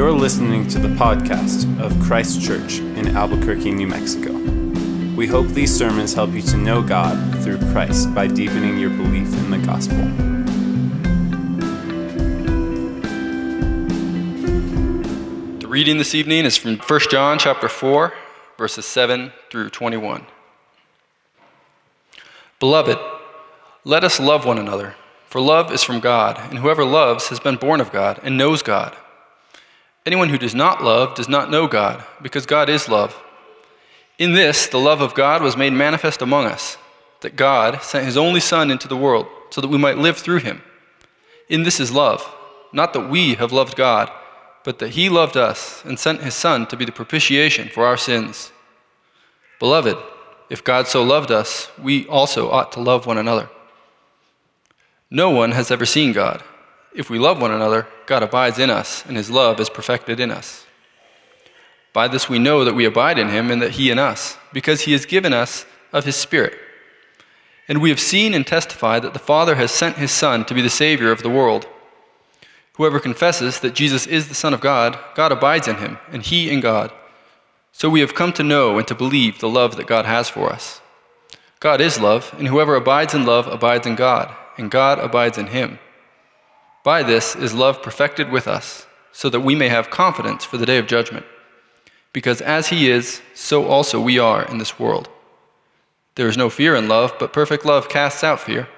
You're listening to the podcast of Christ Church in Albuquerque, New Mexico. We hope these sermons help you to know God through Christ by deepening your belief in the gospel. The reading this evening is from 1 John chapter 4, verses 7 through 21. Beloved, let us love one another, for love is from God, and whoever loves has been born of God and knows God. Anyone who does not love does not know God, because God is love. In this, the love of God was made manifest among us, that God sent his only Son into the world so that we might live through him. In this is love, not that we have loved God, but that he loved us and sent his Son to be the propitiation for our sins. Beloved, if God so loved us, we also ought to love one another. No one has ever seen God. If we love one another, God abides in us, and his love is perfected in us. By this we know that we abide in him and that he in us, because he has given us of his Spirit. And we have seen and testified that the Father has sent his Son to be the Savior of the world. Whoever confesses that Jesus is the Son of God, God abides in him, and he in God. So we have come to know and to believe the love that God has for us. God is love, and whoever abides in love abides in God, and God abides in him. By this is love perfected with us, so that we may have confidence for the day of judgment. Because as he is, so also we are in this world. There is no fear in love, but perfect love casts out fear.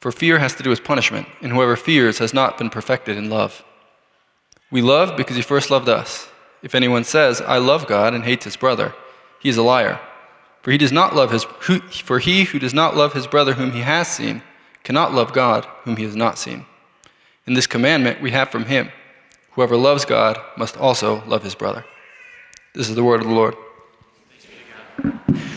For fear has to do with punishment, and whoever fears has not been perfected in love. We love because he first loved us. If anyone says, I love God and hates his brother, he is a liar. For he does not love his for he who does not love his brother whom he has seen cannot love God whom he has not seen. In this commandment we have from him whoever loves God must also love his brother. This is the word of the Lord.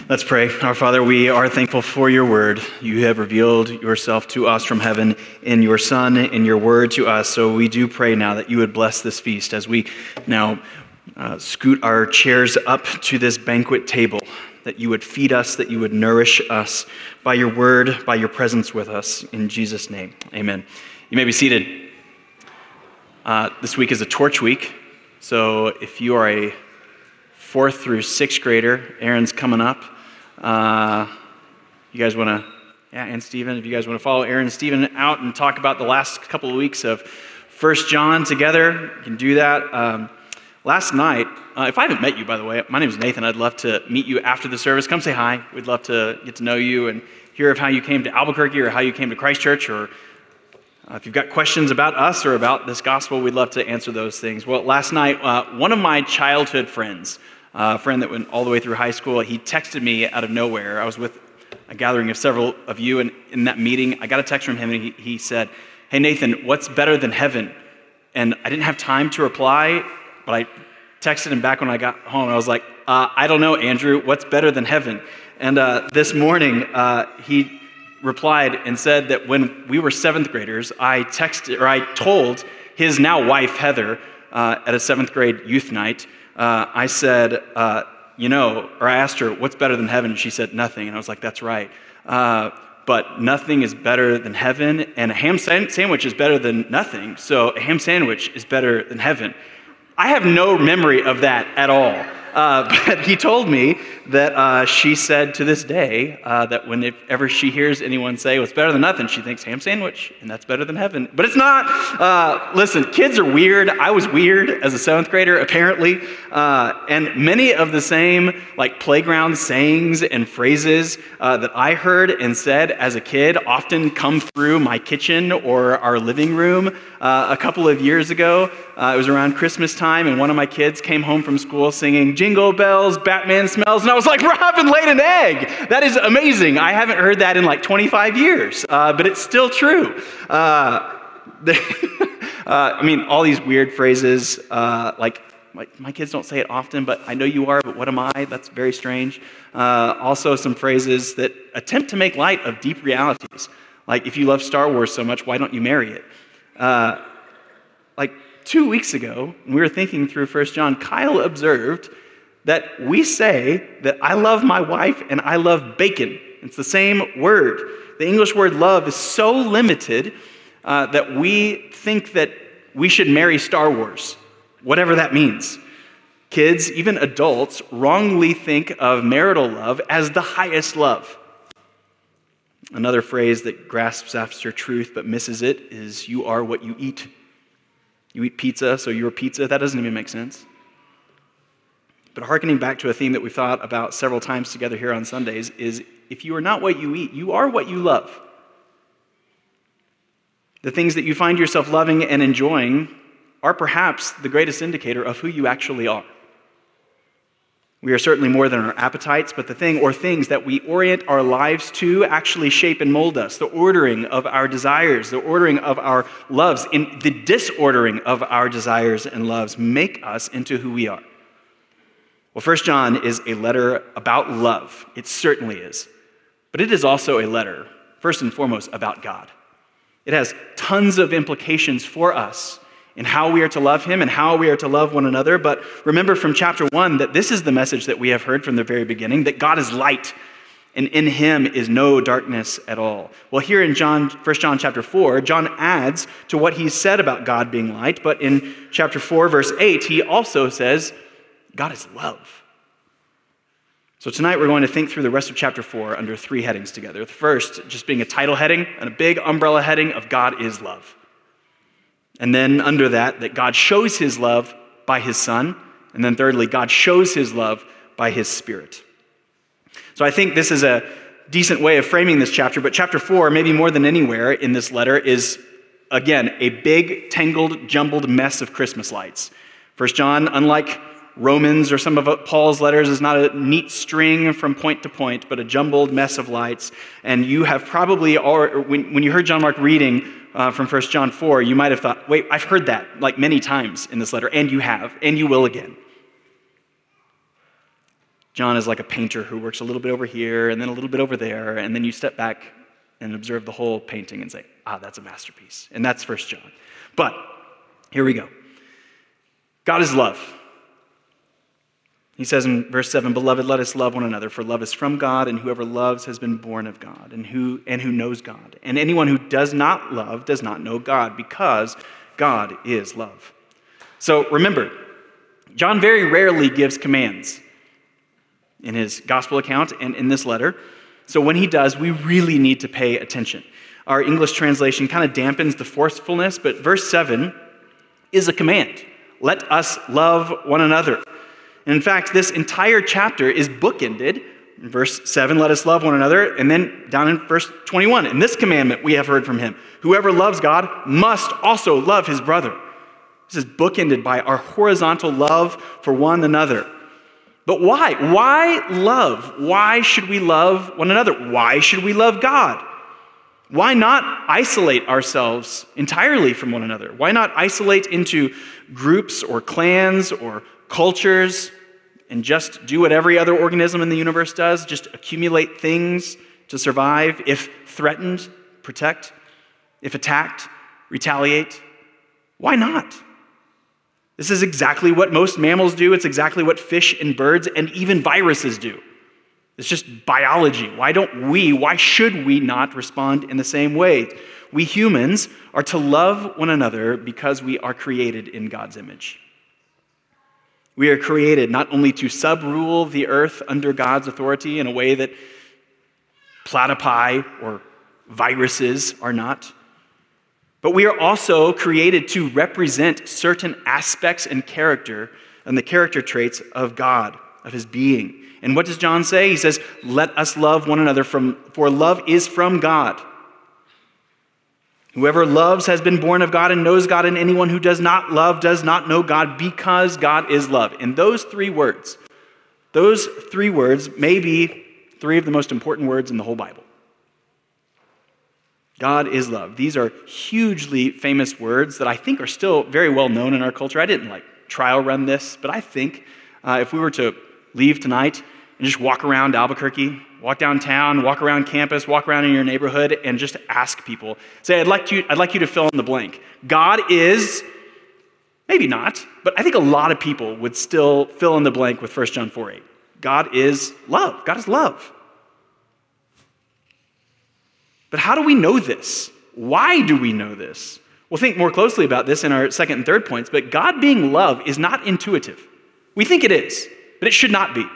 Let's pray. Our Father, we are thankful for your word. You have revealed yourself to us from heaven in your Son, in your word to us. So we do pray now that you would bless this feast as we now uh, scoot our chairs up to this banquet table, that you would feed us, that you would nourish us by your word, by your presence with us. In Jesus' name, amen. You may be seated. Uh, this week is a torch week. So if you are a fourth through sixth grader, Aaron's coming up. Uh, you guys want to, yeah, and Stephen, if you guys want to follow Aaron and Stephen out and talk about the last couple of weeks of First John together, you can do that. Um, last night, uh, if I haven't met you, by the way, my name is Nathan. I'd love to meet you after the service. Come say hi. We'd love to get to know you and hear of how you came to Albuquerque or how you came to Christ Church or uh, if you've got questions about us or about this gospel, we'd love to answer those things. Well, last night, uh, one of my childhood friends, uh, a friend that went all the way through high school, he texted me out of nowhere. I was with a gathering of several of you, and in that meeting, I got a text from him, and he, he said, Hey, Nathan, what's better than heaven? And I didn't have time to reply, but I texted him back when I got home. I was like, uh, I don't know, Andrew, what's better than heaven? And uh, this morning, uh, he replied and said that when we were seventh graders, I texted or I told his now wife Heather uh, at a seventh grade youth night. Uh, I said, uh, you know, or I asked her, "What's better than heaven?" She said, "Nothing." And I was like, "That's right." Uh, but nothing is better than heaven, and a ham sandwich is better than nothing. So a ham sandwich is better than heaven. I have no memory of that at all. Uh, but he told me that uh, she said to this day uh, that whenever she hears anyone say, "What's better than nothing?" she thinks ham sandwich, and that's better than heaven. But it's not. Uh, listen, kids are weird. I was weird as a seventh grader, apparently, uh, and many of the same like playground sayings and phrases uh, that I heard and said as a kid often come through my kitchen or our living room. a couple of years ago, it was around Christmas time, and one of my kids came home from school singing jingle bells, Batman smells. And I was like, Robin laid an egg. That is amazing. I haven't heard that in like 25 years, uh, but it's still true. Uh, uh, I mean, all these weird phrases, uh, like, my, my, kids don't say it often, but I know you are, but what am I? That's very strange. Uh, also, some phrases that attempt to make light of deep realities. Like, if you love Star Wars so much, why don't you marry it? Like, two weeks ago, when we were thinking through First John, Kyle observed that we say that I love my wife and I love bacon. It's the same word. The English word love is so limited uh, that we think that we should marry Star Wars. whatever that means. Kids, even adults, wrongly think of marital love as the highest love. Another phrase that grasps after truth but misses it is you are what you eat. You eat pizza, so you're pizza. That doesn't even make sense. But hearkening back to a theme that we've thought about several times together here on Sundays is if you are not what you eat, you are what you love. The things that you find yourself loving and enjoying are perhaps the greatest indicator of who you actually are. We are certainly more than our appetites, but the thing or things that we orient our lives to actually shape and mold us. The ordering of our desires, the ordering of our loves, in the disordering of our desires and loves make us into who we are. Well, First John is a letter about love. It certainly is. But it is also a letter, first and foremost, about God. It has tons of implications for us in how we are to love him and how we are to love one another. But remember from chapter one that this is the message that we have heard from the very beginning that God is light and in him is no darkness at all. Well, here in John, 1 John chapter 4, John adds to what he said about God being light, but in chapter 4, verse 8, he also says, God is love. So tonight we're going to think through the rest of chapter 4 under three headings together. The first, just being a title heading and a big umbrella heading of God is love. And then under that, that God shows his love by his Son. And then thirdly, God shows his love by his Spirit. So I think this is a decent way of framing this chapter, but chapter 4, maybe more than anywhere in this letter, is again a big, tangled, jumbled mess of Christmas lights. First John, unlike Romans or some of Paul's letters, is not a neat string from point to point, but a jumbled mess of lights. And you have probably, already, when you heard John Mark reading uh, from 1 John 4, you might have thought, wait, I've heard that like many times in this letter, and you have, and you will again. John is like a painter who works a little bit over here and then a little bit over there, and then you step back and observe the whole painting and say, ah, that's a masterpiece. And that's 1 John. But here we go God is love. He says in verse 7 Beloved, let us love one another, for love is from God, and whoever loves has been born of God, and who, and who knows God. And anyone who does not love does not know God, because God is love. So remember, John very rarely gives commands in his gospel account and in this letter. So when he does, we really need to pay attention. Our English translation kind of dampens the forcefulness, but verse 7 is a command. Let us love one another. In fact, this entire chapter is bookended. In verse 7, let us love one another. And then down in verse 21, in this commandment we have heard from him whoever loves God must also love his brother. This is bookended by our horizontal love for one another. But why? Why love? Why should we love one another? Why should we love God? Why not isolate ourselves entirely from one another? Why not isolate into groups or clans or cultures and just do what every other organism in the universe does just accumulate things to survive. If threatened, protect. If attacked, retaliate. Why not? This is exactly what most mammals do. It's exactly what fish and birds and even viruses do. It's just biology. Why don't we, why should we not respond in the same way? We humans are to love one another because we are created in God's image. We are created not only to subrule the earth under God's authority in a way that platypi or viruses are not, but we are also created to represent certain aspects and character and the character traits of God, of his being. And what does John say? He says, Let us love one another, from, for love is from God. Whoever loves has been born of God and knows God, and anyone who does not love does not know God because God is love. And those three words, those three words may be three of the most important words in the whole Bible. God is love. These are hugely famous words that I think are still very well known in our culture. I didn't like trial run this, but I think uh, if we were to leave tonight and just walk around Albuquerque Walk downtown, walk around campus, walk around in your neighborhood, and just ask people. Say, I'd like, you, I'd like you to fill in the blank. God is, maybe not, but I think a lot of people would still fill in the blank with 1 John 4 8. God is love. God is love. But how do we know this? Why do we know this? We'll think more closely about this in our second and third points, but God being love is not intuitive. We think it is, but it should not be.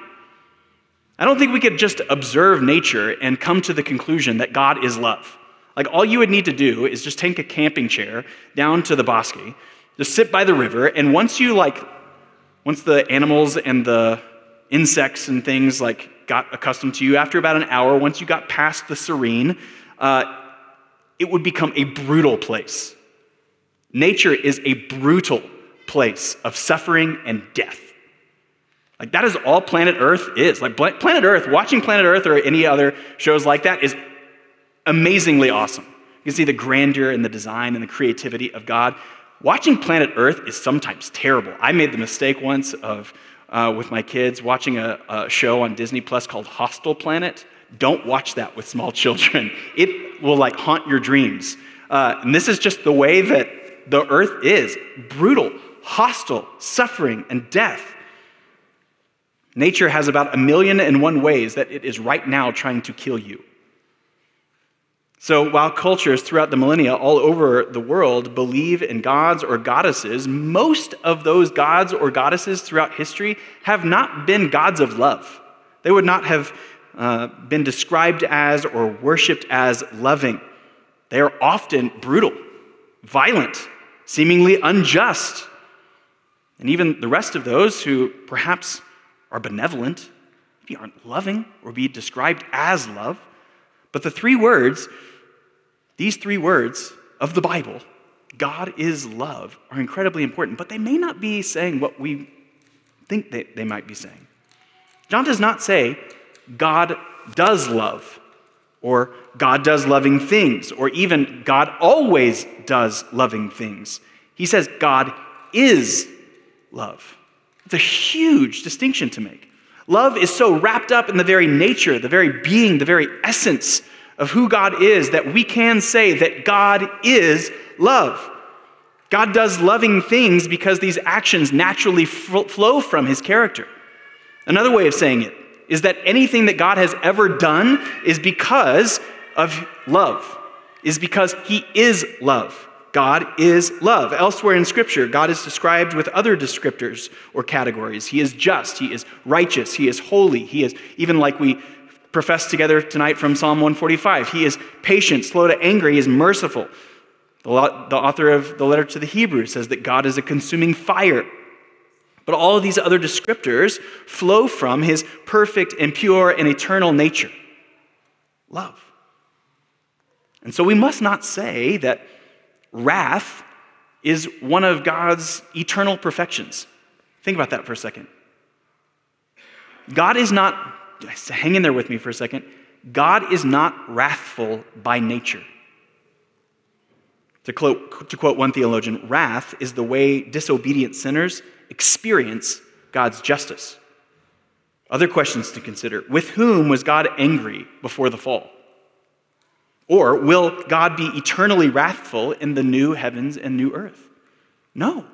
I don't think we could just observe nature and come to the conclusion that God is love. Like, all you would need to do is just take a camping chair down to the bosque, just sit by the river, and once you, like, once the animals and the insects and things, like, got accustomed to you, after about an hour, once you got past the serene, uh, it would become a brutal place. Nature is a brutal place of suffering and death. Like, that is all planet Earth is. Like, planet Earth, watching Planet Earth or any other shows like that is amazingly awesome. You can see the grandeur and the design and the creativity of God. Watching Planet Earth is sometimes terrible. I made the mistake once of, uh, with my kids, watching a, a show on Disney Plus called Hostile Planet. Don't watch that with small children. It will like haunt your dreams. Uh, and this is just the way that the earth is brutal, hostile, suffering, and death. Nature has about a million and one ways that it is right now trying to kill you. So, while cultures throughout the millennia all over the world believe in gods or goddesses, most of those gods or goddesses throughout history have not been gods of love. They would not have uh, been described as or worshiped as loving. They are often brutal, violent, seemingly unjust. And even the rest of those who perhaps are benevolent, maybe aren't loving or be described as love. But the three words, these three words of the Bible, God is love, are incredibly important, but they may not be saying what we think they, they might be saying. John does not say, God does love, or God does loving things, or even God always does loving things. He says, God is love. It's a huge distinction to make. Love is so wrapped up in the very nature, the very being, the very essence of who God is that we can say that God is love. God does loving things because these actions naturally flow from his character. Another way of saying it is that anything that God has ever done is because of love, is because he is love. God is love. Elsewhere in Scripture, God is described with other descriptors or categories. He is just, He is righteous, He is holy, He is, even like we profess together tonight from Psalm 145, He is patient, slow to anger, He is merciful. The, author of the letter to the Hebrews says that God is a consuming fire. But all of these other descriptors flow from His perfect and pure and eternal nature love. And so we must not say that wrath is one of God's eternal perfections. Think about that for a second. God is not, hang in there with me for a second. God is not wrathful by nature. To quote, to quote one theologian, wrath is the way disobedient sinners experience God's justice. Other questions to consider. With whom was God angry before the fall? Or will God be eternally wrathful in the new heavens and new earth? No.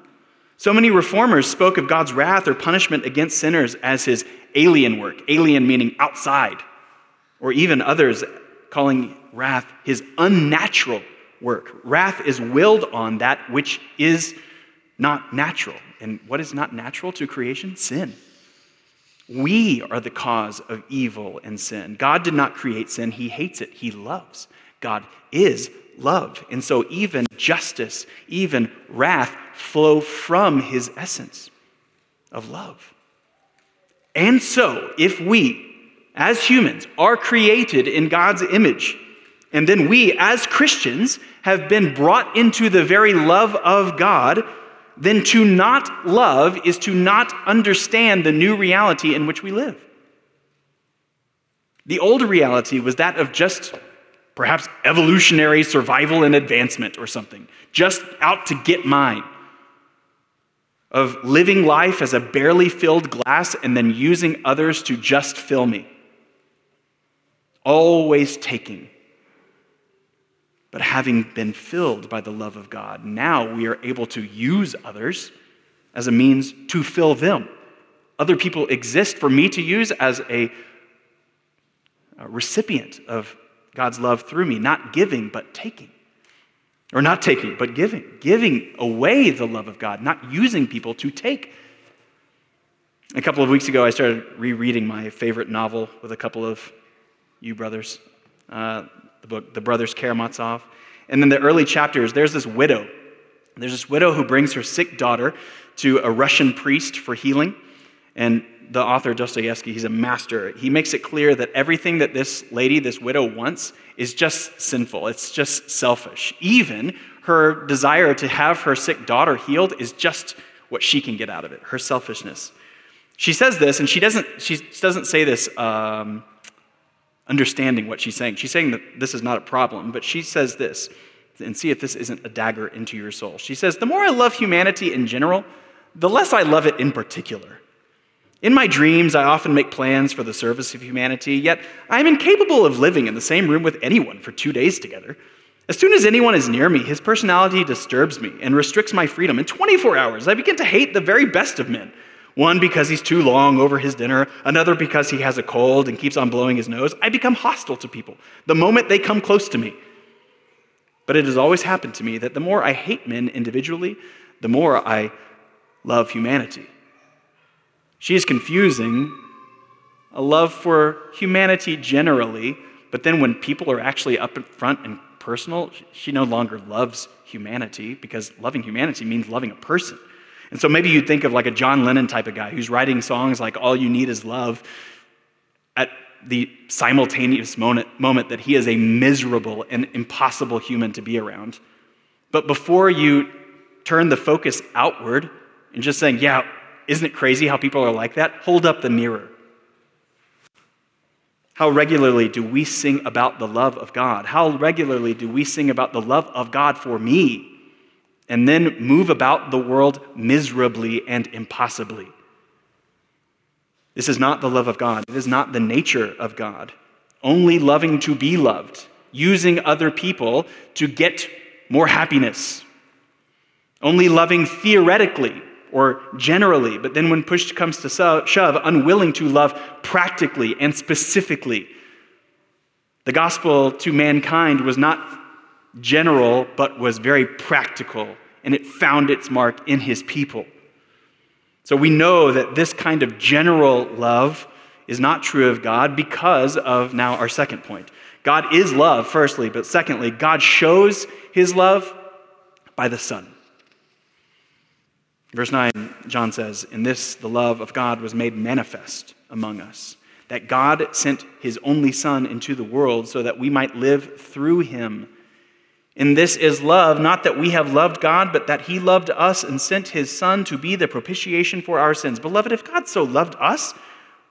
So many reformers spoke of God's wrath or punishment against sinners as his alien work, alien meaning outside, or even others calling wrath his unnatural work. Wrath is willed on that which is not natural. And what is not natural to creation? Sin. We are the cause of evil and sin. God did not create sin, He hates it, He loves. God is love. And so even justice, even wrath flow from his essence of love. And so, if we, as humans, are created in God's image, and then we, as Christians, have been brought into the very love of God, then to not love is to not understand the new reality in which we live. The old reality was that of just perhaps evolutionary survival and advancement or something, just out to get mine. Of living life as a barely filled glass and then using others to just fill me. Always taking. But having been filled by the love of God, now we are able to use others as a means to fill them. Other people exist for me to use as a, a recipient of God's love through me, not giving, but taking. Or not taking, but giving. Giving away the love of God, not using people to take. A couple of weeks ago, I started rereading my favorite novel with a couple of you brothers, uh, the book, The Brothers Karamazov. And in the early chapters, there's this widow. There's this widow who brings her sick daughter to a Russian priest for healing. And the author Dostoevsky, he's a master. He makes it clear that everything that this lady, this widow, wants is just sinful. It's just selfish. Even her desire to have her sick daughter healed is just what she can get out of it, her selfishness. She says this, and she doesn't, she doesn't say this um, understanding what she's saying. She's saying that this is not a problem, but she says this, and see if this isn't a dagger into your soul. She says, The more I love humanity in general, the less I love it in particular. In my dreams, I often make plans for the service of humanity, yet I am incapable of living in the same room with anyone for two days together. As soon as anyone is near me, his personality disturbs me and restricts my freedom. In 24 hours, I begin to hate the very best of men. One because he's too long over his dinner, another because he has a cold and keeps on blowing his nose. I become hostile to people the moment they come close to me. But it has always happened to me that the more I hate men individually, the more I love humanity. She is confusing a love for humanity generally, but then when people are actually up front and personal, she no longer loves humanity because loving humanity means loving a person. And so maybe you think of like a John Lennon type of guy who's writing songs like All You Need Is Love at the simultaneous moment, moment that he is a miserable and impossible human to be around. But before you turn the focus outward and just saying, yeah, isn't it crazy how people are like that? Hold up the mirror. How regularly do we sing about the love of God? How regularly do we sing about the love of God for me? And then move about the world miserably and impossibly. This is not the love of God. It is not the nature of God. Only loving to be loved, using other people to get more happiness. Only loving theoretically or generally, but then when push comes to shove, unwilling to love practically and specifically. The gospel to mankind was not general, but was very practical, and it found its mark in his people. So we know that this kind of general love is not true of God because of now our second point. God is love, firstly, but secondly, God shows his love by the Son. Verse 9, John says, In this the love of God was made manifest among us, that God sent his only Son into the world so that we might live through him. In this is love, not that we have loved God, but that he loved us and sent his Son to be the propitiation for our sins. Beloved, if God so loved us,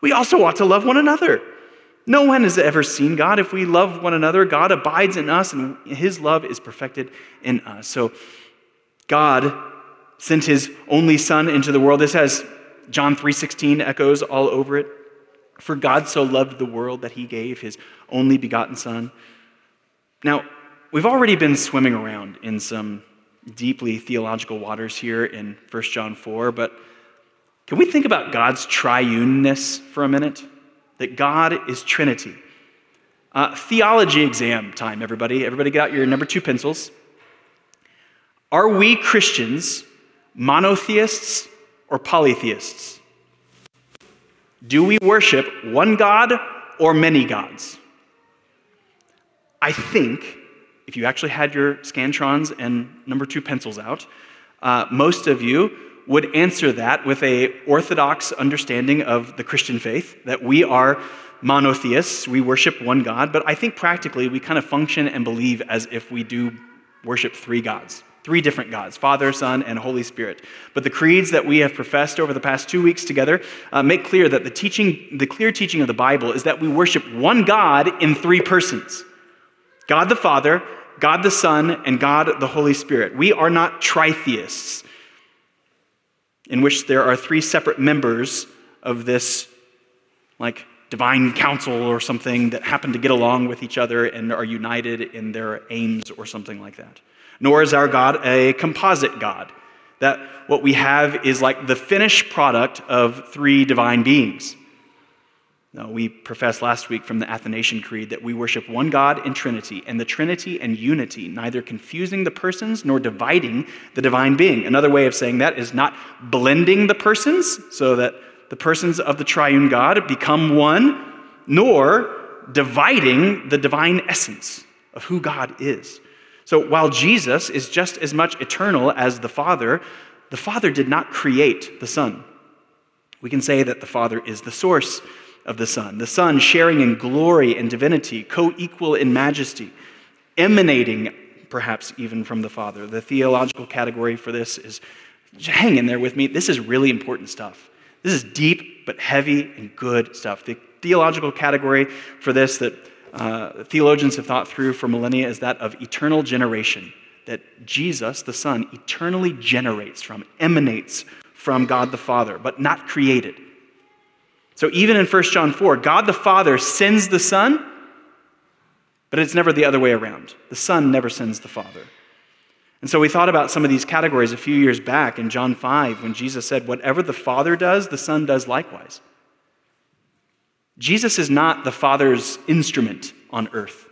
we also ought to love one another. No one has ever seen God. If we love one another, God abides in us and his love is perfected in us. So, God sent his only son into the world. This has John 3:16 echoes all over it. For God so loved the world that he gave his only begotten son. Now, we've already been swimming around in some deeply theological waters here in 1 John 4, but can we think about God's triuneness for a minute? That God is Trinity. Uh, theology exam time, everybody. Everybody get out your number two pencils. Are we Christians monotheists or polytheists? Do we worship one God or many gods? I think, if you actually had your Scantrons and number two pencils out, uh, most of you would answer that with a orthodox understanding of the Christian faith, that we are monotheists, we worship one God, but I think practically we kind of function and believe as if we do worship three gods. Three different gods Father, Son, and Holy Spirit. But the creeds that we have professed over the past two weeks together uh, make clear that the teaching, the clear teaching of the Bible is that we worship one God in three persons God the Father, God the Son, and God the Holy Spirit. We are not tritheists, in which there are three separate members of this, like, divine council or something that happen to get along with each other and are united in their aims or something like that nor is our God a composite God. That what we have is like the finished product of three divine beings. No, we professed last week from the Athanasian Creed that we worship one God in Trinity, and the Trinity and unity, neither confusing the persons nor dividing the divine being. Another way of saying that is not blending the persons so that the persons of the triune God become one, nor dividing the divine essence of who God is. So while Jesus is just as much eternal as the Father, the Father did not create the Son. We can say that the Father is the source of the Son, the Son sharing in glory and divinity, co equal in majesty, emanating perhaps even from the Father. The theological category for this is hang in there with me. This is really important stuff. This is deep but heavy and good stuff. The theological category for this that uh, theologians have thought through for millennia is that of eternal generation. That Jesus, the Son, eternally generates from, emanates from God the Father, but not created. So even in 1 John 4, God the Father sends the Son, but it's never the other way around. The Son never sends the Father. And so we thought about some of these categories a few years back in John 5 when Jesus said, Whatever the Father does, the Son does likewise. Jesus is not the Father's instrument on earth.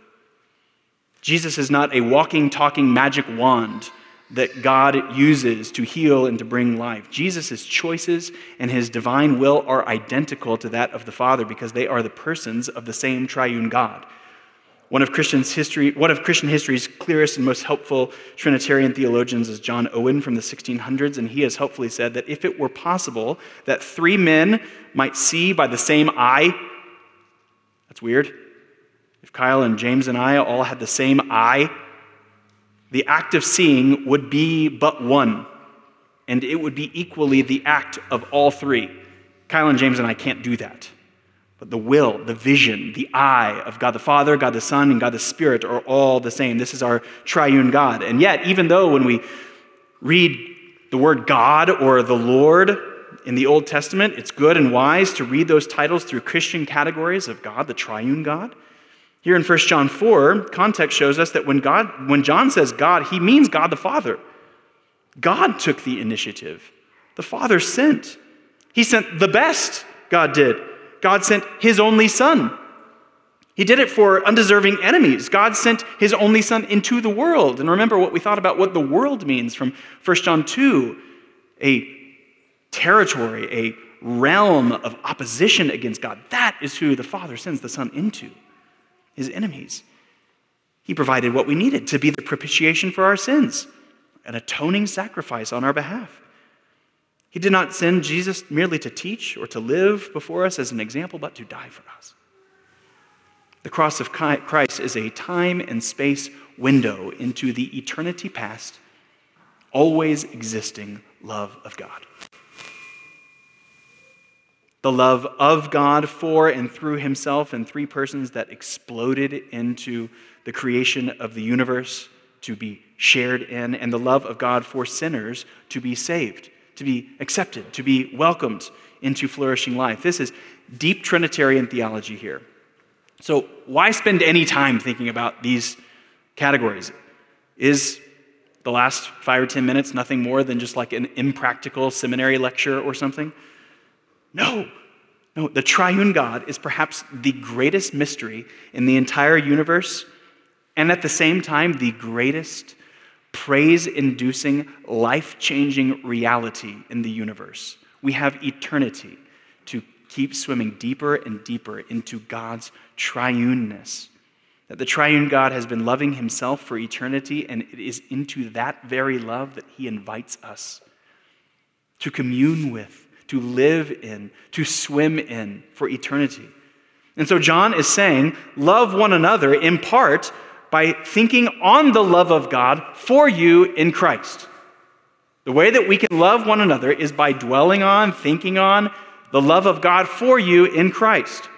Jesus is not a walking, talking magic wand that God uses to heal and to bring life. Jesus' choices and his divine will are identical to that of the Father because they are the persons of the same triune God. One of, Christian's history, one of Christian history's clearest and most helpful Trinitarian theologians is John Owen from the 1600s, and he has helpfully said that if it were possible that three men might see by the same eye, that's weird. If Kyle and James and I all had the same eye, the act of seeing would be but one, and it would be equally the act of all three. Kyle and James and I can't do that. But the will, the vision, the eye of God the Father, God the Son, and God the Spirit are all the same. This is our triune God. And yet, even though when we read the word God or the Lord in the Old Testament, it's good and wise to read those titles through Christian categories of God, the triune God. Here in 1 John 4, context shows us that when, God, when John says God, he means God the Father. God took the initiative. The Father sent. He sent the best, God did. God sent his only Son. He did it for undeserving enemies. God sent his only Son into the world. And remember what we thought about what the world means from 1 John 2 a territory, a realm of opposition against God. That is who the Father sends the Son into his enemies. He provided what we needed to be the propitiation for our sins, an atoning sacrifice on our behalf. He did not send Jesus merely to teach or to live before us as an example, but to die for us. The cross of Christ is a time and space window into the eternity past, always existing love of God the love of God for and through himself in three persons that exploded into the creation of the universe to be shared in, and the love of God for sinners to be saved, to be accepted, to be welcomed into flourishing life. This is deep Trinitarian theology here. So, why spend any time thinking about these categories? Is the last five or 10 minutes nothing more than just like an impractical seminary lecture or something? No. No, the triune God is perhaps the greatest mystery in the entire universe, and at the same time, the greatest praise inducing, life changing reality in the universe. We have eternity to keep swimming deeper and deeper into God's triuneness. That the triune God has been loving himself for eternity, and it is into that very love that he invites us to commune with to live in, to swim in for eternity. And so John is saying, love one another in part by thinking on the love of God for you in Christ. The way that we can love one another is by dwelling on, thinking on the love of God for you in Christ.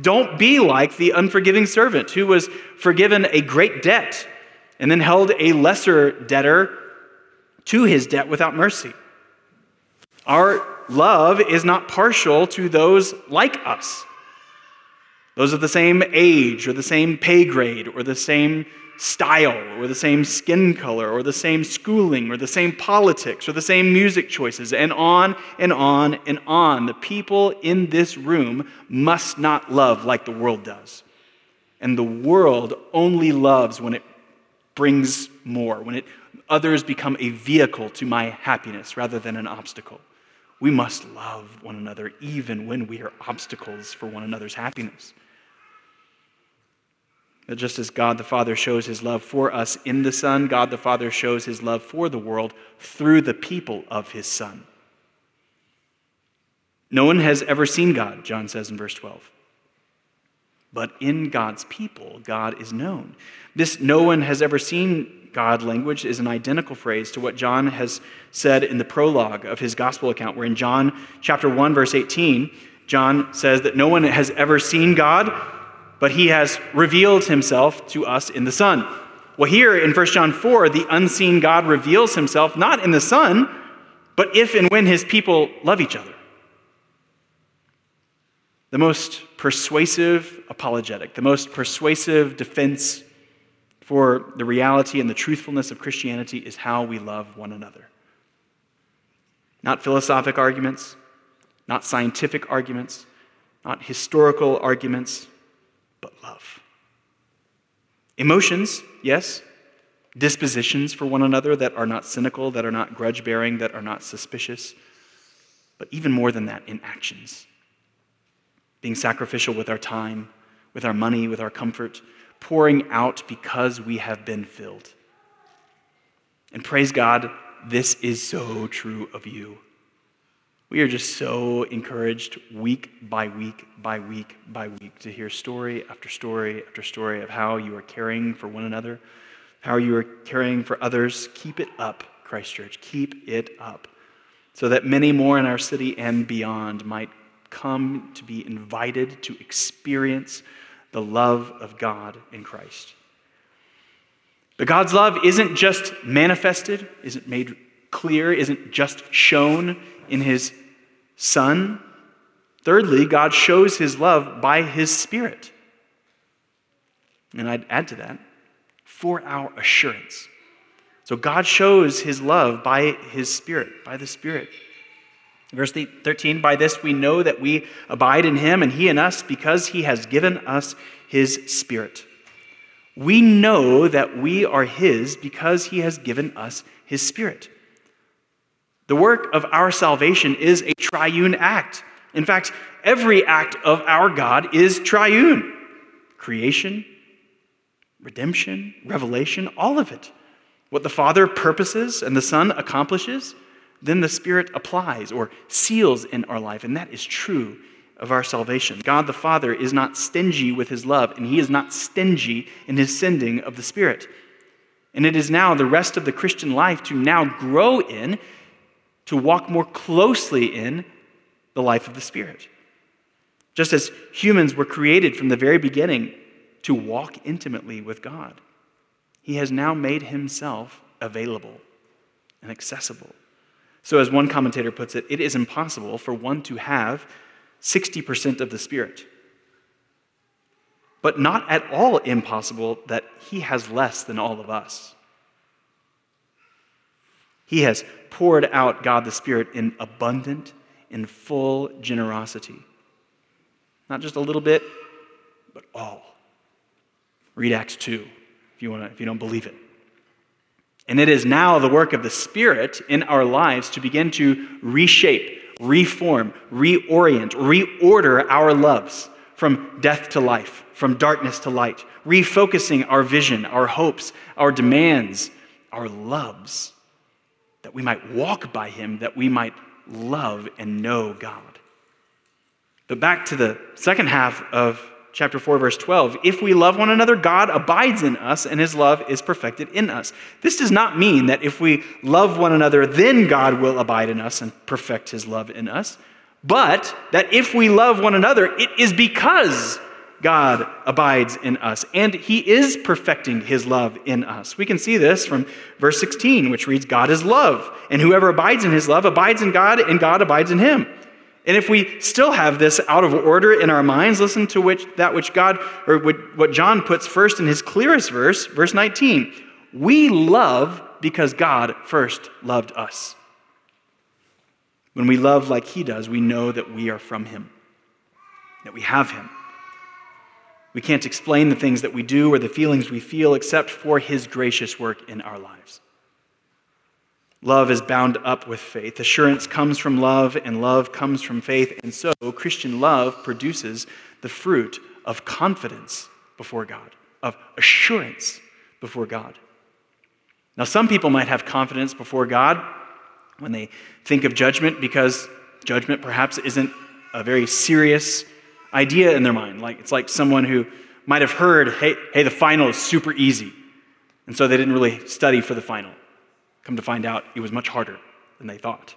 Don't be like the unforgiving servant who was forgiven a great debt and then held a lesser debtor to his debt without mercy. Our love is not partial to those like us, those of the same age or the same pay grade or the same style or the same skin color or the same schooling or the same politics or the same music choices, and on and on and on. The people in this room must not love like the world does. And the world only loves when it brings more, when it, others become a vehicle to my happiness rather than an obstacle. We must love one another even when we are obstacles for one another's happiness. That just as God the Father shows his love for us in the Son, God the Father shows his love for the world through the people of his Son. No one has ever seen God, John says in verse 12. But in God's people, God is known. This no one has ever seen God language is an identical phrase to what John has said in the prologue of his gospel account, where in John chapter 1, verse 18, John says that no one has ever seen God, but he has revealed himself to us in the Son. Well, here in 1 John 4, the unseen God reveals himself not in the Son, but if and when his people love each other. The most persuasive apologetic, the most persuasive defense for the reality and the truthfulness of Christianity is how we love one another. Not philosophic arguments, not scientific arguments, not historical arguments, but love. Emotions, yes. Dispositions for one another that are not cynical, that are not grudge bearing, that are not suspicious. But even more than that, in actions. Being sacrificial with our time, with our money, with our comfort, pouring out because we have been filled. And praise God, this is so true of you. We are just so encouraged week by week by week by week to hear story after story after story of how you are caring for one another, how you are caring for others. Keep it up, Christ Church. Keep it up so that many more in our city and beyond might come to be invited to experience the love of God in Christ. But God's love isn't just manifested, isn't made clear, isn't just shown in his Son. Thirdly, God shows his love by his Spirit. And I'd add to that, for our assurance. So God shows his love by his Spirit, by the Spirit. Verse 13, by this we know that we abide in him and he in us because he has given us his Spirit. We know that we are his because he has given us his Spirit. The work of our salvation is a triune act. In fact, every act of our God is triune creation, redemption, revelation, all of it. What the Father purposes and the Son accomplishes, then the Spirit applies or seals in our life. And that is true of our salvation. God the Father is not stingy with his love, and he is not stingy in his sending of the Spirit. And it is now the rest of the Christian life to now grow in to walk more closely in the life of the Spirit. Just as humans were created from the very beginning to walk intimately with God, He has now made Himself available and accessible. So, as one commentator puts it, it is impossible for one to have 60% of the Spirit, but not at all impossible that He has less than all of us. He has poured out God the Spirit in abundant, in full generosity. Not just a little bit, but all. Read Acts 2 if you, wanna, if you don't believe it. And it is now the work of the Spirit in our lives to begin to reshape, reform, reorient, reorder our loves from death to life, from darkness to light, refocusing our vision, our hopes, our demands, our loves that we might walk by him, that we might love and know God. But back to the second half of chapter 4, verse 12. If we love one another, God abides in us and his love is perfected in us. This does not mean that if we love one another, then God will abide in us and perfect his love in us, but that if we love one another, it is because God abides in us, and He is perfecting His love in us. We can see this from verse 16, which reads, God is love, and whoever abides in His love abides in God, and God abides in him. And if we still have this out of order in our minds, listen to which, that which God, or what John puts first in his clearest verse, verse 19. We love because God first loved us. When we love like he does, we know that we are from him, that we have him. We can't explain the things that we do or the feelings we feel except for his gracious work in our lives. Love is bound up with faith. Assurance comes from love, and love comes from faith. And so, Christian love produces the fruit of confidence before God, of assurance before God. Now, some people might have confidence before God when they think of judgment because judgment perhaps isn't a very serious idea in their mind. Like it's like someone who might have heard, hey, hey, the final is super easy. And so they didn't really study for the final. Come to find out, it was much harder than they thought.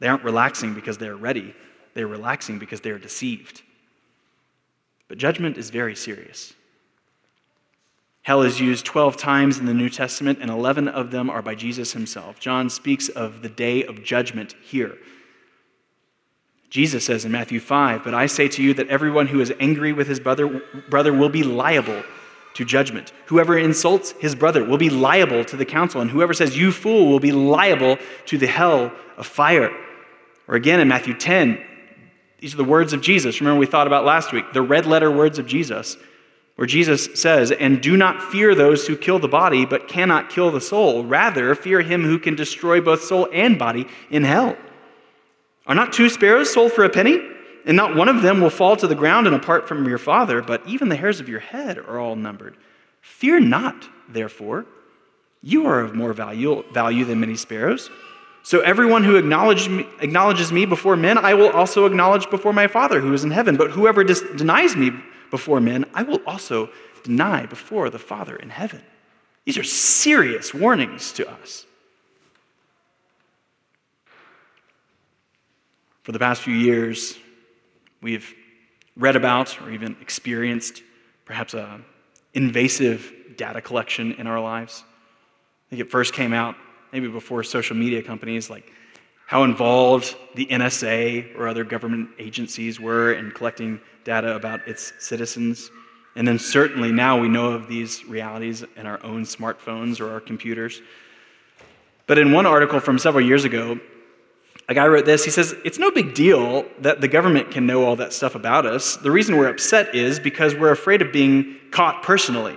They aren't relaxing because they're ready, they're relaxing because they're deceived. But judgment is very serious. Hell is used 12 times in the New Testament, and 11 of them are by Jesus himself. John speaks of the day of judgment here. Jesus says in Matthew 5, But I say to you that everyone who is angry with his brother, brother will be liable to judgment. Whoever insults his brother will be liable to the council, and whoever says, You fool, will be liable to the hell of fire. Or again in Matthew 10, these are the words of Jesus. Remember, we thought about last week, the red letter words of Jesus, where Jesus says, And do not fear those who kill the body, but cannot kill the soul. Rather, fear him who can destroy both soul and body in hell. Are not two sparrows sold for a penny? And not one of them will fall to the ground and apart from your Father, but even the hairs of your head are all numbered. Fear not, therefore. You are of more value, value than many sparrows. So everyone who acknowledges me, acknowledges me before men, I will also acknowledge before my Father who is in heaven. But whoever dis- denies me before men, I will also deny before the Father in heaven. These are serious warnings to us. For the past few years, we've read about or even experienced perhaps a invasive data collection in our lives. I think it first came out maybe before social media companies like how involved the NSA or other government agencies were in collecting data about its citizens. And then certainly now we know of these realities in our own smartphones or our computers. But in one article from several years ago, a guy wrote this. He says, It's no big deal that the government can know all that stuff about us. The reason we're upset is because we're afraid of being caught personally.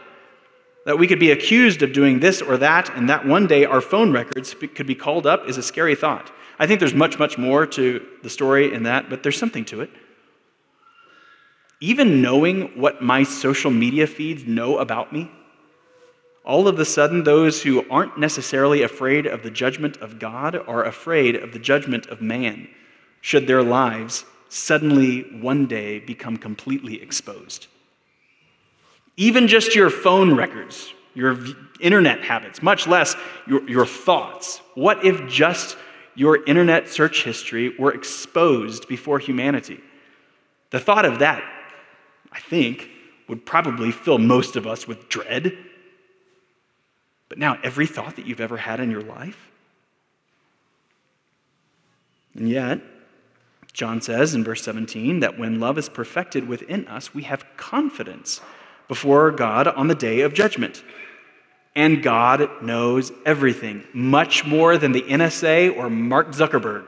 That we could be accused of doing this or that, and that one day our phone records could be called up is a scary thought. I think there's much, much more to the story in that, but there's something to it. Even knowing what my social media feeds know about me all of a sudden, those who aren't necessarily afraid of the judgment of God are afraid of the judgment of man, should their lives suddenly one day become completely exposed. Even just your phone records, your internet habits, much less your, your thoughts. What if just your internet search history were exposed before humanity? The thought of that, I think, would probably fill most of us with dread but now, every thought that you've ever had in your life? And yet, John says in verse 17 that when love is perfected within us, we have confidence before God on the day of judgment. And God knows everything, much more than the NSA or Mark Zuckerberg.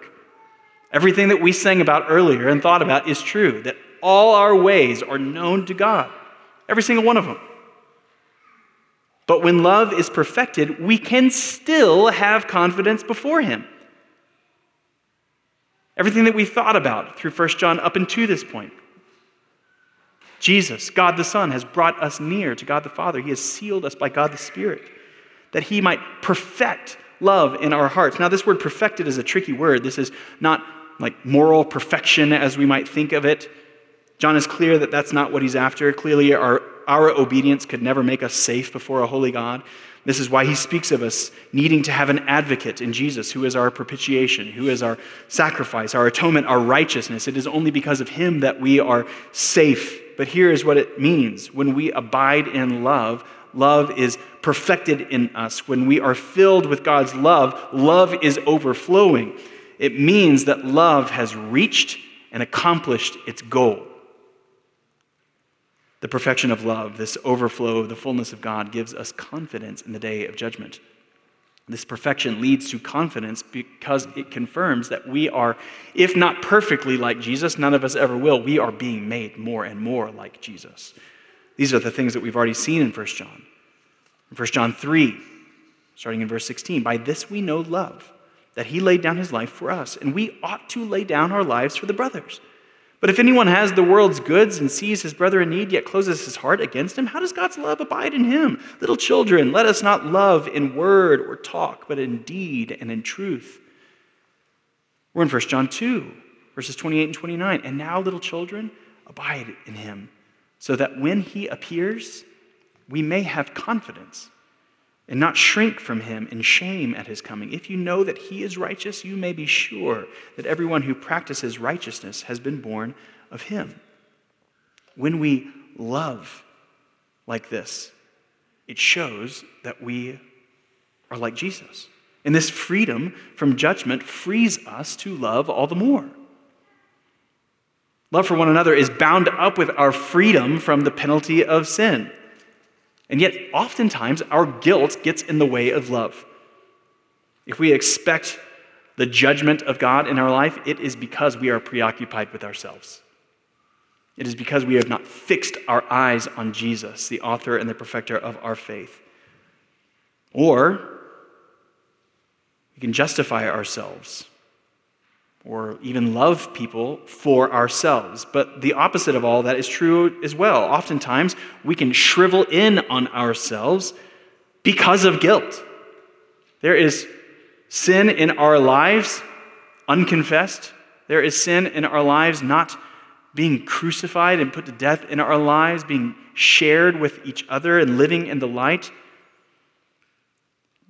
Everything that we sang about earlier and thought about is true, that all our ways are known to God, every single one of them. But when love is perfected, we can still have confidence before Him. Everything that we thought about through 1 John up until this point. Jesus, God the Son, has brought us near to God the Father. He has sealed us by God the Spirit that He might perfect love in our hearts. Now, this word perfected is a tricky word. This is not like moral perfection as we might think of it. John is clear that that's not what he's after. Clearly, our our obedience could never make us safe before a holy God. This is why he speaks of us needing to have an advocate in Jesus, who is our propitiation, who is our sacrifice, our atonement, our righteousness. It is only because of him that we are safe. But here is what it means when we abide in love, love is perfected in us. When we are filled with God's love, love is overflowing. It means that love has reached and accomplished its goal. The perfection of love, this overflow of the fullness of God, gives us confidence in the day of judgment. This perfection leads to confidence because it confirms that we are, if not perfectly like Jesus, none of us ever will, we are being made more and more like Jesus. These are the things that we've already seen in 1 John. In 1 John 3, starting in verse 16, by this we know love, that he laid down his life for us, and we ought to lay down our lives for the brothers. But if anyone has the world's goods and sees his brother in need, yet closes his heart against him, how does God's love abide in him? Little children, let us not love in word or talk, but in deed and in truth. We're in 1 John 2, verses 28 and 29. And now, little children, abide in him, so that when he appears, we may have confidence and not shrink from him in shame at his coming. If you know that he is righteous, you may be sure that everyone who practices righteousness has been born of him. When we love like this, it shows that we are like Jesus. And this freedom from judgment frees us to love all the more. Love for one another is bound up with our freedom from the penalty of sin. And yet, oftentimes, our guilt gets in the way of love. If we expect the judgment of God in our life, it is because we are preoccupied with ourselves. It is because we have not fixed our eyes on Jesus, the author and the perfecter of our faith. Or we can justify ourselves or even love people for ourselves. But the opposite of all that is true as well. Oftentimes, we can shrivel in on ourselves because of guilt. There is sin in our lives unconfessed, there is sin in our lives not being crucified and put to death in our lives, being shared with each other and living in the light.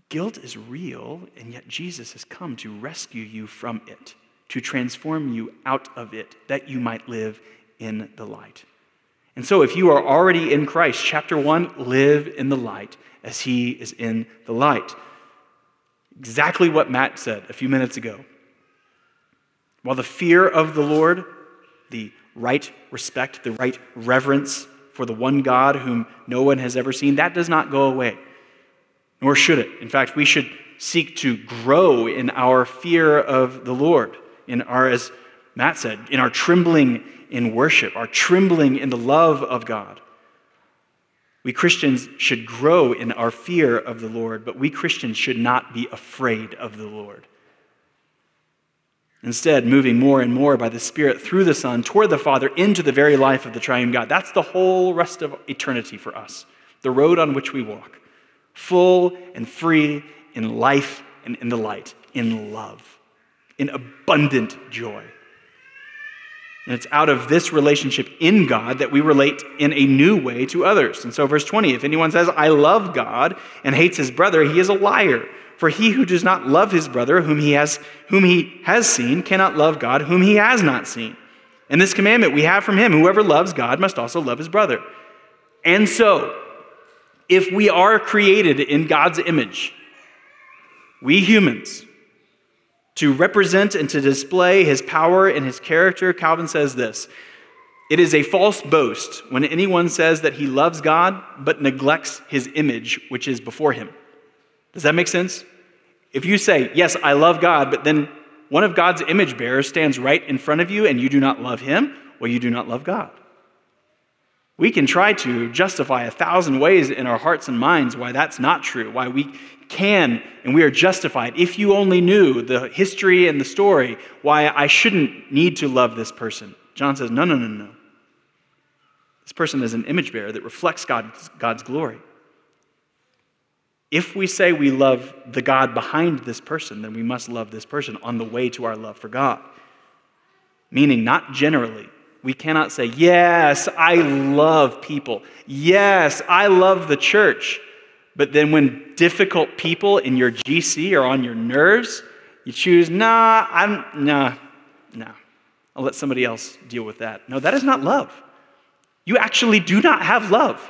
Guilt is real, and yet Jesus has come to rescue you from it to transform you out of it, that you might live in the light. And so, if you are already in Christ, chapter 1, live in the light as he is in the light. Exactly what Matt said a few minutes ago. While the fear of the Lord, the right respect, the right reverence for the one God whom no one has ever seen, that does not go away, nor should it. In fact, we should seek to grow in our fear of the Lord in our, as Matt said, in our trembling in worship, our trembling in the love of God. We Christians should grow in our fear of the Lord, but we Christians should not be afraid of the Lord. Instead, moving more and more by the Spirit through the Son toward the Father into the very life of the triune God. That's the whole rest of eternity for us, the road on which we walk, full and free in life and in the light, in love in abundant joy. And it's out of this relationship in God that we relate in a new way to others. And so, verse 20 if anyone says, I love God, and hates his brother, he is a liar. For he who does not love his brother, whom he has, whom he has seen, cannot love God, whom he has not seen. And this commandment we have from him whoever loves God must also love his brother. And so, if we are created in God's image, we humans, to represent and to display his power and his character, Calvin says this It is a false boast when anyone says that he loves God but neglects his image, which is before him. Does that make sense? If you say, Yes, I love God, but then one of God's image bearers stands right in front of you and you do not love him, well, you do not love God. We can try to justify a thousand ways in our hearts and minds why that's not true, why we can and we are justified. If you only knew the history and the story, why I shouldn't need to love this person. John says, no, no, no, no. This person is an image bearer that reflects God's, God's glory. If we say we love the God behind this person, then we must love this person on the way to our love for God. Meaning, not generally, we cannot say, Yes, I love people. Yes, I love the church. But then when difficult people in your GC are on your nerves, you choose, Nah, I'm, nah, nah. I'll let somebody else deal with that. No, that is not love. You actually do not have love.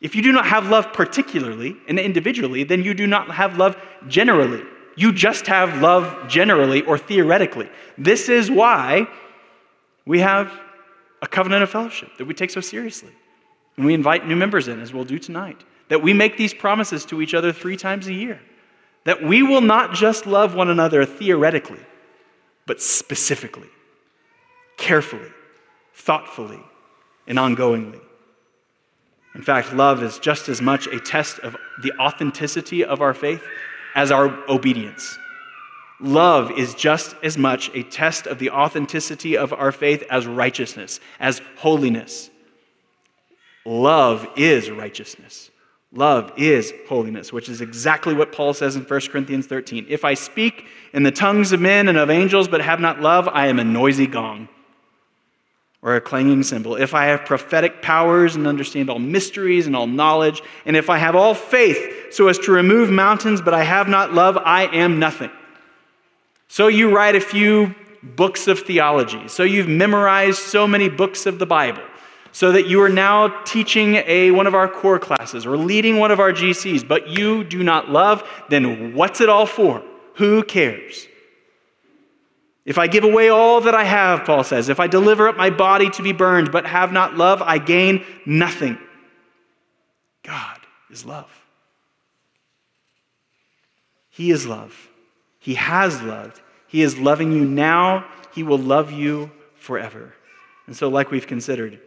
If you do not have love particularly and individually, then you do not have love generally. You just have love generally or theoretically. This is why We have a covenant of fellowship that we take so seriously. And we invite new members in, as we'll do tonight. That we make these promises to each other three times a year. That we will not just love one another theoretically, but specifically, carefully, thoughtfully, and ongoingly. In fact, love is just as much a test of the authenticity of our faith as our obedience. Love is just as much a test of the authenticity of our faith as righteousness, as holiness. Love is righteousness. Love is holiness, which is exactly what Paul says in 1 Corinthians 13. If I speak in the tongues of men and of angels but have not love, I am a noisy gong or a clanging cymbal. If I have prophetic powers and understand all mysteries and all knowledge, and if I have all faith so as to remove mountains but I have not love, I am nothing. So you write a few books of theology. So you've memorized so many books of the Bible. So that you are now teaching a, one of our core classes or leading one of our GCs, but you do not love, then what's it all for? Who cares? If I give away all that I have, Paul says, if I deliver up my body to be burned but have not love, I gain nothing. God is love. He is love. He has loved. He is loving you now. He will love you forever. And so, like we've considered,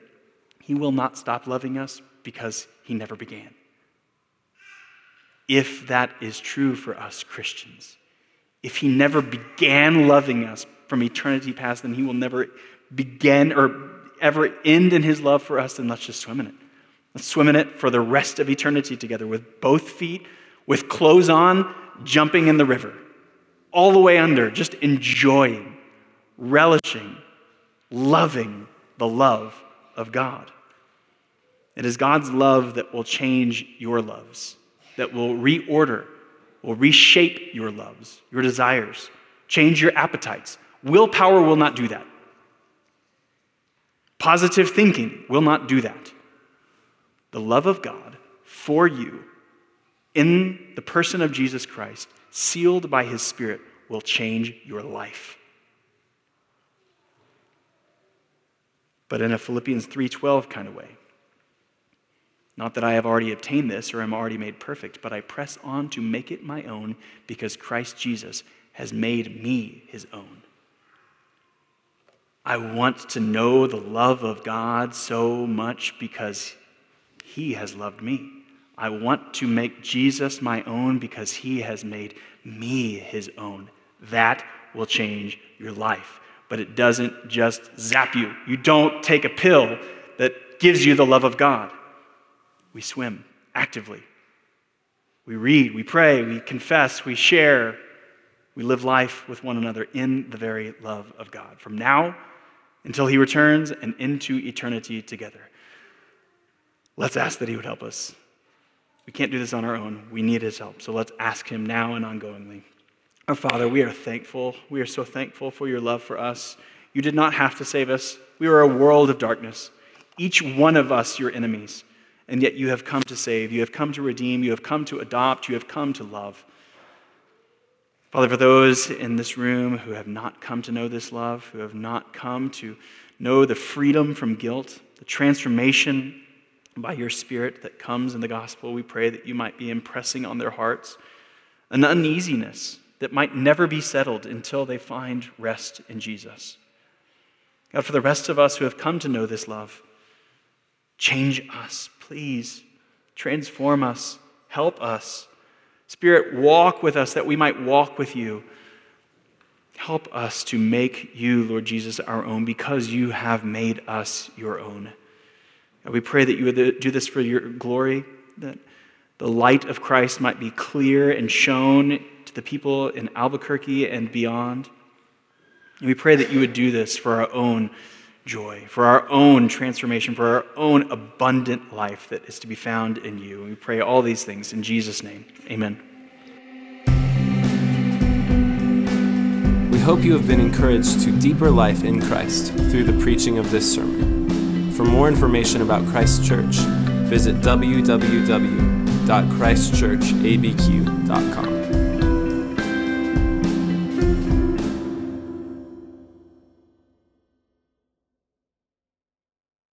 He will not stop loving us because He never began. If that is true for us Christians, if He never began loving us from eternity past, then He will never begin or ever end in His love for us, then let's just swim in it. Let's swim in it for the rest of eternity together with both feet, with clothes on, jumping in the river all the way under, just enjoying, relishing, loving the love of God. It is God's love that will change your loves, that will reorder, will reshape your loves, your desires, change your appetites. Willpower will not do that. Positive thinking will not do that. The love of God for you in the person of Jesus Christ sealed by his Spirit, will change your life. But in a Philippians 3:12 kind of way. Not that I have already obtained this or am already made perfect, but I press on to make it my own because Christ Jesus has made me his own. I want to know the love of God so much because he has loved me. I want to make Jesus my own because he has made me his own. That will change your life. But it doesn't just zap you. You don't take a pill that gives you the love of God. We swim actively. We read, we pray, we confess, we share, we live life with one another in the very love of God. From now until he returns and into eternity together. Let's ask that he would help us. We can't do this on our own. We need his help. So let's ask him now and ongoingly. Our Father, we are thankful. We are so thankful for your love for us. You did not have to save us. We were a world of darkness, each one of us your enemies. And yet you have come to save. You have come to redeem. You have come to adopt. You have come to love. Father, for those in this room who have not come to know this love, who have not come to know the freedom from guilt, the transformation by your Spirit that comes in the gospel, we pray that you might be impressing on their hearts an uneasiness that might never be settled until they find rest in Jesus. God, for the rest of us who have come to know this love, change us, please. Transform us, help us. Spirit, walk with us that we might walk with you. Help us to make you, Lord Jesus, our own because you have made us your own. We pray that you would do this for your glory, that the light of Christ might be clear and shown to the people in Albuquerque and beyond. And we pray that you would do this for our own joy, for our own transformation, for our own abundant life that is to be found in you. We pray all these things in Jesus' name. Amen. We hope you have been encouraged to deeper life in Christ through the preaching of this sermon. For more information about Christ Church, visit www.christchurchabq.com.